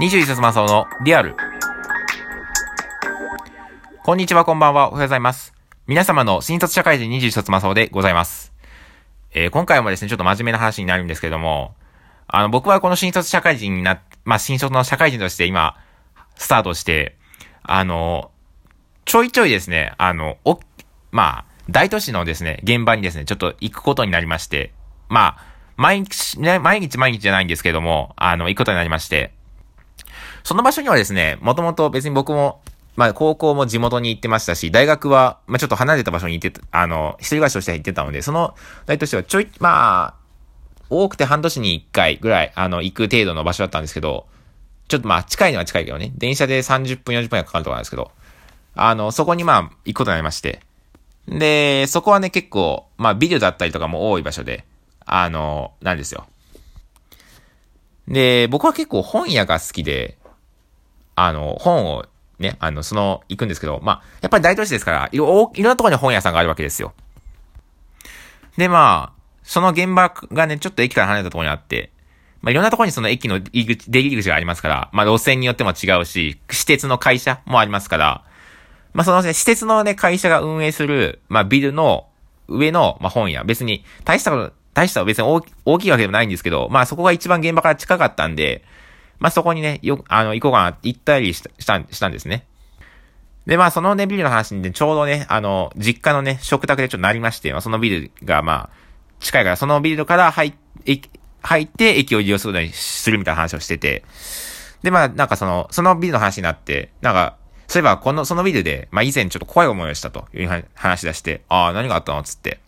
21冊マサオのリアル。こんにちは、こんばんは、おはようございます。皆様の新卒社会人21冊マサオでございます。えー、今回もですね、ちょっと真面目な話になるんですけども、あの、僕はこの新卒社会人になまあ、新卒の社会人として今、スタートして、あの、ちょいちょいですね、あの、お、まあ、大都市のですね、現場にですね、ちょっと行くことになりまして、まあ、毎日、ね、毎日毎日じゃないんですけども、あの、行くことになりまして、その場所にはですね、もともと別に僕も、まあ、高校も地元に行ってましたし、大学は、まあ、ちょっと離れた場所に行って、あの、一人暮らしとして行ってたので、その大都市はちょい、まあ、多くて半年に一回ぐらい、あの、行く程度の場所だったんですけど、ちょっとまあ、近いのは近いけどね、電車で30分、40分かかるところなんですけど、あの、そこにまあ、行くことになりまして、で、そこはね、結構、まあ、ビデオだったりとかも多い場所で、あの、なんですよ。で、僕は結構本屋が好きで、あの、本をね、あの、その、行くんですけど、まあ、やっぱり大都市ですから、いろ、いろんなところに本屋さんがあるわけですよ。で、まあ、その現場がね、ちょっと駅から離れたところにあって、まあ、いろんなところにその駅の入り口、出入り口がありますから、まあ、路線によっても違うし、私鉄の会社もありますから、まあ、そのね、施設のね、会社が運営する、まあ、ビルの上の、まあ、本屋。別に、大したこと、大した別に大大きいわけでもないんですけど、まあ、そこが一番現場から近かったんで、まあ、そこにね、よく、あの、行こうかな、行ったりした、したんですね。で、まあ、そのね、ビルの話に、ね、ちょうどね、あの、実家のね、食卓でちょっとなりまして、まあ、そのビルが、まあ、近いから、そのビルから入、入って駅を利用するのにするみたいな話をしてて、で、まあ、なんかその、そのビルの話になって、なんか、そういえば、この、そのビルで、まあ、以前ちょっと怖い思いをしたという話出して、ああ、何があったのつって。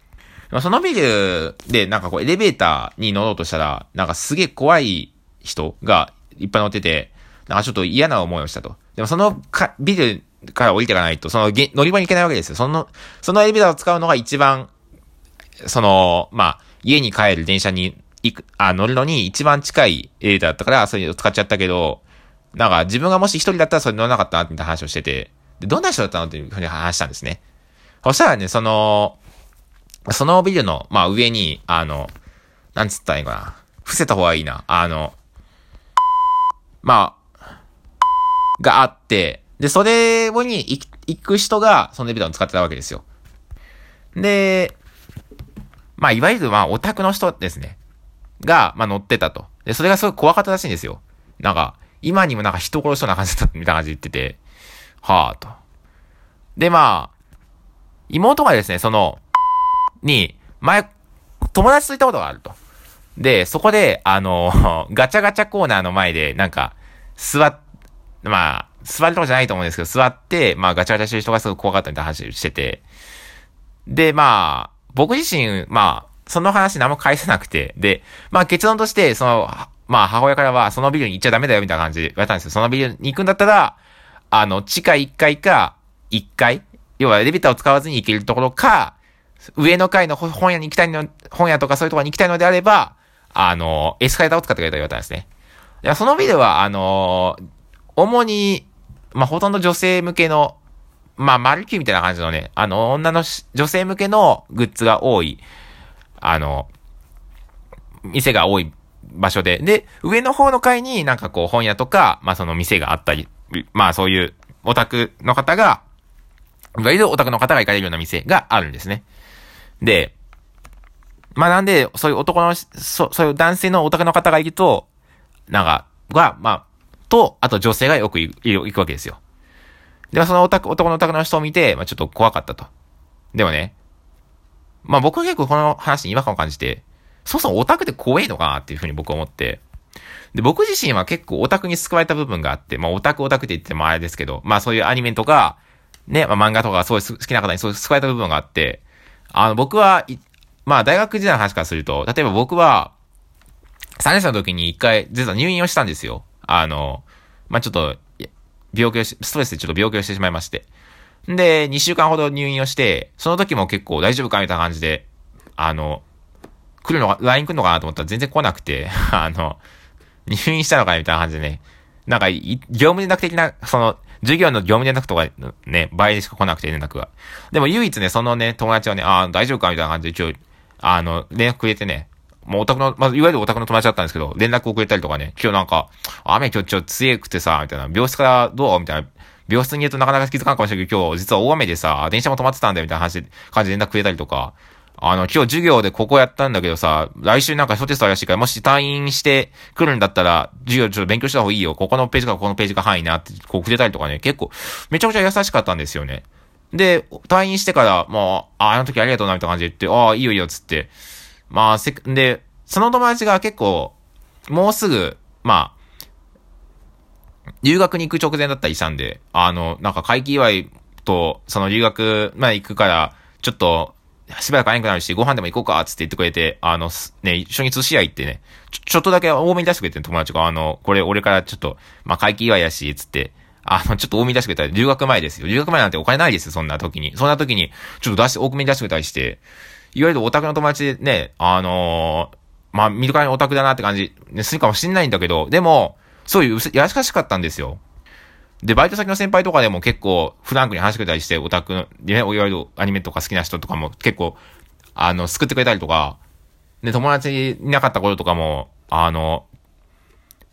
そのビルで、なんかこう、エレベーターに乗ろうとしたら、なんかすげえ怖い人がいっぱい乗ってて、なんかちょっと嫌な思いをしたと。でもそのかビルから降りていかないと、その乗り場に行けないわけですよ。その、そのエレベーターを使うのが一番、その、まあ、家に帰る電車に行く、あ、乗るのに一番近いエレベーターだったから、それを使っちゃったけど、なんか自分がもし一人だったらそれ乗らなかったなって話をしてて、で、どんな人だったのっていうふうに話したんですね。そしたらね、その、そのビルの、まあ上に、あの、なんつったらいいかな。伏せた方がいいな。あの、まあ、があって、で、それに行く人が、そのエビタを使ってたわけですよ。で、まあ、いわゆる、まあ、オタクの人ですね。が、まあ、乗ってたと。で、それがすごい怖かったらしいんですよ。なんか、今にもなんか人殺しそうな感じだったみたいな感じで言ってて、はぁと。で、まあ、妹がですね、その、に、前、友達と行ったことがあると。で、そこで、あの、ガチャガチャコーナーの前で、なんか、座っ、まあ、座るとこじゃないと思うんですけど、座って、まあ、ガチャガチャしてる人がすごい怖かったみたいな話してて、で、まあ、僕自身、まあ、その話何も返せなくて、で、まあ結論として、その、まあ母親からはそのビルに行っちゃダメだよみたいな感じで言われたんですよ。そのビルに行くんだったら、あの、地下1階か1階、要はエレベーターを使わずに行けるところか、上の階の本屋に行きたいの、本屋とかそういうところに行きたいのであれば、あの、エスカレーターを使ってくれと言われたんですね。いや、そのビルは、あの主に、まあ、ほとんど女性向けの、まあ、マルキューみたいな感じのね、あの、女の女性向けのグッズが多い、あの、店が多い場所で、で、上の方の階になんかこう本屋とか、まあその店があったり、まあそういうオタクの方が、いわゆるオタクの方が行かれるような店があるんですね。で、まあなんで、そういう男の、そそういう男性のオタクの方がいると、なんか、が、まあ、と、あと女性がよく行くわけですよ。で、そのオタク、男のオタクの人を見て、まあちょっと怖かったと。でもね、まあ僕は結構この話に違和感を感じて、そもそもオタクって怖いのかなっていうふうに僕は思って、で、僕自身は結構オタクに救われた部分があって、まあオタクオタクって言ってもあれですけど、まあそういうアニメとか、ね、まあ漫画とかそういう好きな方にそういう救われた部分があって、あの僕は、まあ大学時代の話からすると、例えば僕は、3年生の時に一回、実は入院をしたんですよ。あの、まあちょっと、病気をし、ストレスでちょっと病気をしてしまいまして。で、2週間ほど入院をして、その時も結構大丈夫かみたいな感じで、あの、来るのが、LINE 来るのかなと思ったら全然来なくて、あの、入院したのかみたいな感じでね、なんか、業務連絡的な、その、授業の業務連絡とかね、倍でしか来なくて連絡が。でも唯一ね、そのね、友達はね、ああ、大丈夫かみたいな感じで一応、あの、連絡くれてね、もうオタクの、まあ、いわゆるオタクの友達だったんですけど、連絡をくれたりとかね、今日なんか、雨今日ちょっと強くてさ、みたいな、病室からどう？みたいな、病室にいるとなかなか気づかんかもしれないけど、今日実は大雨でさ、電車も止まってたんだよ、みたいな話、感じで連絡くれたりとか、あの、今日授業でここやったんだけどさ、来週なんか小テストらしいから、もし退院してくるんだったら、授業ちょっと勉強した方がいいよ。ここのページかここのページが範囲なって、こうくれたりとかね、結構、めちゃくちゃ優しかったんですよね。で、退院してから、もう、あ、あの時ありがとうな、みたいな感じで言って、ああ、いいよいいよ、つって。まあ、せ、で、その友達が結構、もうすぐ、まあ、留学に行く直前だったりしたんで、あの、なんか会期祝いと、その留学まで行くから、ちょっと、しばらく会えなくなるし、ご飯でも行こうか、つって言ってくれて、あの、ね、一緒に寿司屋行ってね、ちょ、ちょっとだけ多めに出してくれて、友達が、あの、これ俺からちょっと、まあ、会期祝いやし、つって、あの、ちょっと多めに出してくれたり、留学前ですよ。留学前なんてお金ないですよ、そんな時に。そんな時に、ちょっと出して、多めに出してくれたりして、いわゆるオタクの友達でね、あのー、まあ、見るからにオタクだなって感じ、ね、するかもしんないんだけど、でも、そういう、やらしかったんですよ。で、バイト先の先輩とかでも結構、フランクに話してくれたりして、オタクの、ね、いわゆるアニメとか好きな人とかも結構、あの、救ってくれたりとか、で、友達いなかった頃とかも、あの、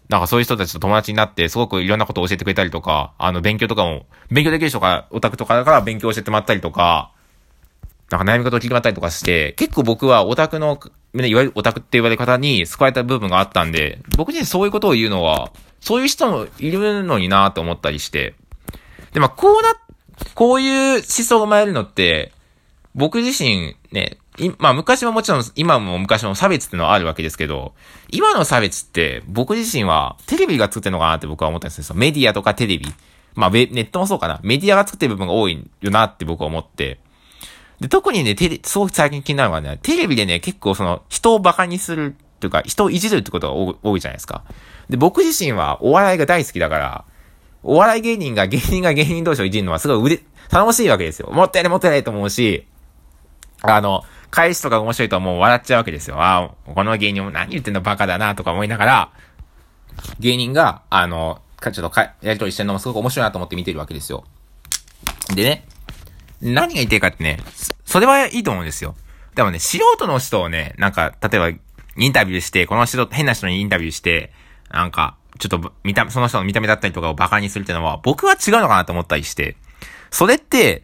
なんかそういう人たちと友達になって、すごくいろんなことを教えてくれたりとか、あの、勉強とかも、勉強できる人が、オタクとかだから勉強教えてもらったりとか、なんか悩み事を聞いてもらったりとかして、結構僕はオタクの、ね、いわゆるオタクって言われる方に救われた部分があったんで、僕自身そういうことを言うのは、そういう人もいるのになと思ったりして。で、まあ、こうな、こういう思想が生まれるのって、僕自身ね、まあ昔ももちろん、今も昔も差別ってのはあるわけですけど、今の差別って僕自身はテレビが作ってるのかなって僕は思ったんですよ。メディアとかテレビ。まあネットもそうかな。メディアが作ってる部分が多いよなって僕は思って。で、特にね、テレ、すごく最近気になるのはね、テレビでね、結構その、人を馬鹿にするというか、人をいじるってことが多いじゃないですか。で、僕自身はお笑いが大好きだから、お笑い芸人が芸人が芸人同士をいじるのはすごい腕、頼もしいわけですよ。もってやれもってやれと思うし、あの、返しとか面白いともう笑っちゃうわけですよ。ああ、この芸人も何言ってんのバカだなとか思いながら、芸人が、あの、ちょっとか、やりとりしてるのもすごく面白いなと思って見てるわけですよ。でね、何が言いたいかってね、それはいいと思うんですよ。でもね、素人の人をね、なんか、例えば、インタビューして、この人、変な人にインタビューして、なんか、ちょっと、見た、その人の見た目だったりとかを馬鹿にするっていうのは、僕は違うのかなと思ったりして、それって、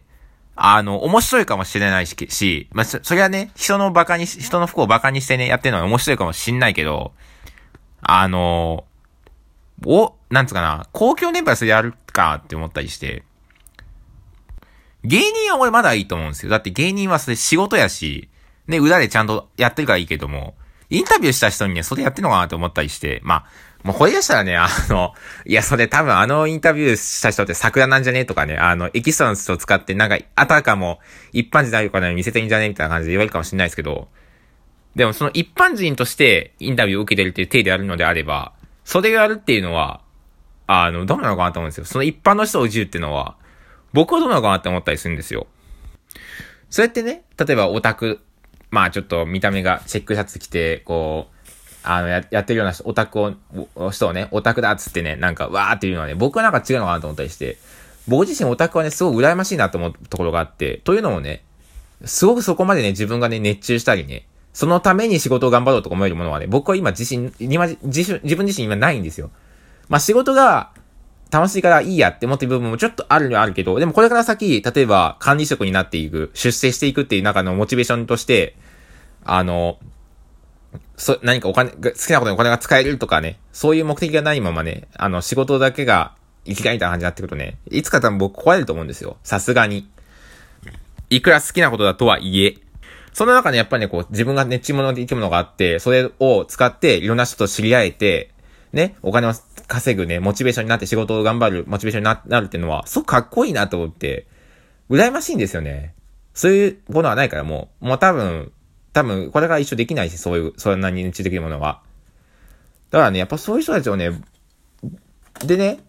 あの、面白いかもしれないし、まあ、そ、それはね、人の馬鹿に人の服を馬鹿にしてね、やってるのは面白いかもしんないけど、あの、お、なんつうかな、公共電波でそれやるかって思ったりして、芸人は俺まだいいと思うんですよ。だって芸人はそれ仕事やし、ね、裏でちゃんとやってるからいいけども、インタビューした人にね、それやってんのかなと思ったりして、まあ、もう掘り出したらね、あの、いや、それ多分あのインタビューした人って桜なんじゃねとかね、あの、エキストラの人を使ってなんか、あたかも一般人だよかね、見せていいんじゃねみたいな感じで言われるかもしれないですけど、でもその一般人としてインタビューを受けてるっていう体であるのであれば、それをやるっていうのは、あの、どうなのかなと思うんですよ。その一般の人をいじるっていうのは、僕はどうなのかなって思ったりするんですよ。それってね、例えばオタク、まあちょっと見た目がチェックシャツ着て、こう、あの、や、やってるようなオタクを、人をね、オタクだっつってね、なんか、わーっていうのはね、僕はなんか違うのかなと思ったりして、僕自身オタクはね、すごく羨ましいなと思うところがあって、というのもね、すごくそこまでね、自分がね、熱中したりね、そのために仕事を頑張ろうと思えるものはね、僕は今自身、今、自自分自身今ないんですよ。まあ、仕事が、楽しいからいいやって思ってる部分もちょっとあるにはあるけど、でもこれから先、例えば管理職になっていく、出世していくっていう中のモチベーションとして、あの、そ、何かお金、好きなことにお金が使えるとかね、そういう目的がないままね、あの、仕事だけが生きがいみたいな感じになってくるとね、いつか多分僕壊れると思うんですよ。さすがに。いくら好きなことだとはいえ。その中でやっぱりね、こう、自分が熱中物で生き物があって、それを使っていろんな人と知り合えて、ね、お金を稼ぐね、モチベーションになって仕事を頑張るモチベーションになるっていうのは、すごくかっこいいなと思って、羨ましいんですよね。そういうものはないからもう、もう多分、多分、これから一生できないし、そういう、そんなに熱中できるものは。だからね、やっぱそういう人たちをね、でね、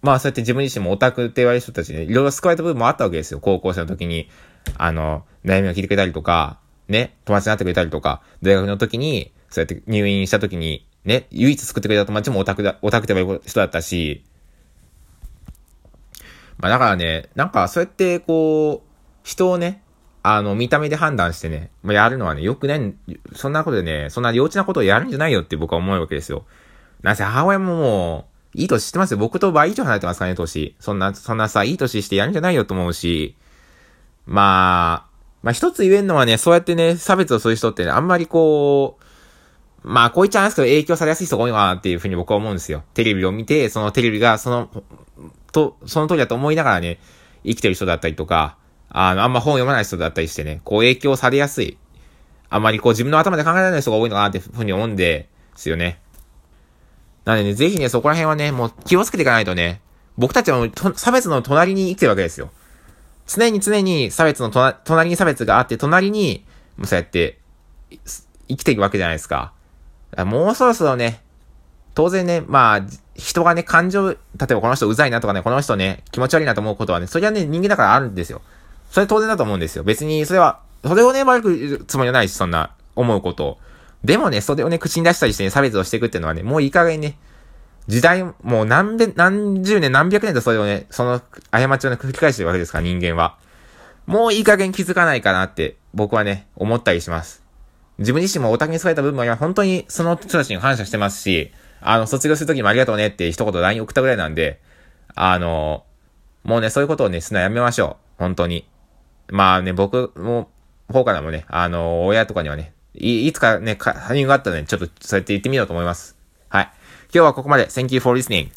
まあそうやって自分自身もオタクって言われる人たちね、いろいろ救われた部分もあったわけですよ。高校生の時に、あの、悩みを聞いてくれたりとか、ね、友達になってくれたりとか、大学の時に、そうやって入院した時に、ね、唯一作ってくれた友達もオタクだ、オタクって言われる人だったし、まあだからね、なんかそうやってこう、人をね、あの、見た目で判断してね、まあ、やるのはね、よくね、そんなことでね、そんな幼稚なことをやるんじゃないよって僕は思うわけですよ。なぜ母親ももう、いい年知ってますよ。僕と倍以上離れてますからね、年。そんな、そんなさ、いい年してやるんじゃないよと思うし、まあ、まあ一つ言えるのはね、そうやってね、差別をする人ってね、あんまりこう、まあ、こう言っちゃうんですけど、影響されやすい人が多いのかなっていうふうに僕は思うんですよ。テレビを見て、そのテレビが、その、と、その通りだと思いながらね、生きてる人だったりとか、あの、あんま本読まない人だったりしてね、こう影響されやすい。あんまりこう自分の頭で考えられない人が多いのかなってふうに思うんですよね。なのでね、ぜひね、そこら辺はね、もう気をつけていかないとね、僕たちは差別の隣に生きてるわけですよ。常に常に差別の隣に差別があって、隣に、もうそうやって、生きていくわけじゃないですか。かもうそろそろね、当然ね、まあ、人がね、感情、例えばこの人うざいなとかね、この人ね、気持ち悪いなと思うことはね、それはね、人間だからあるんですよ。それ当然だと思うんですよ。別に、それは、それをね、悪く言うつもりはないし、そんな、思うことを。でもね、それをね、口に出したりしてね、差別をしていくっていうのはね、もういい加減ね、時代、もう何べ、何十年、何百年とそれをね、その過ちをね、繰り返してるわけですから、人間は。もういい加減気づかないかなって、僕はね、思ったりします。自分自身もオタクにされた部分は本当にその人たちに感謝してますし、あの、卒業するときもありがとうねって一言 LINE 送ったぐらいなんで、あの、もうね、そういうことをね、すなやめましょう。本当に。まあね、僕も、方からもね、あの、親とかにはね、い、いつかね、タイミングがあったらね、ちょっとそうやって言ってみようと思います。はい。今日はここまで。Thank you for listening.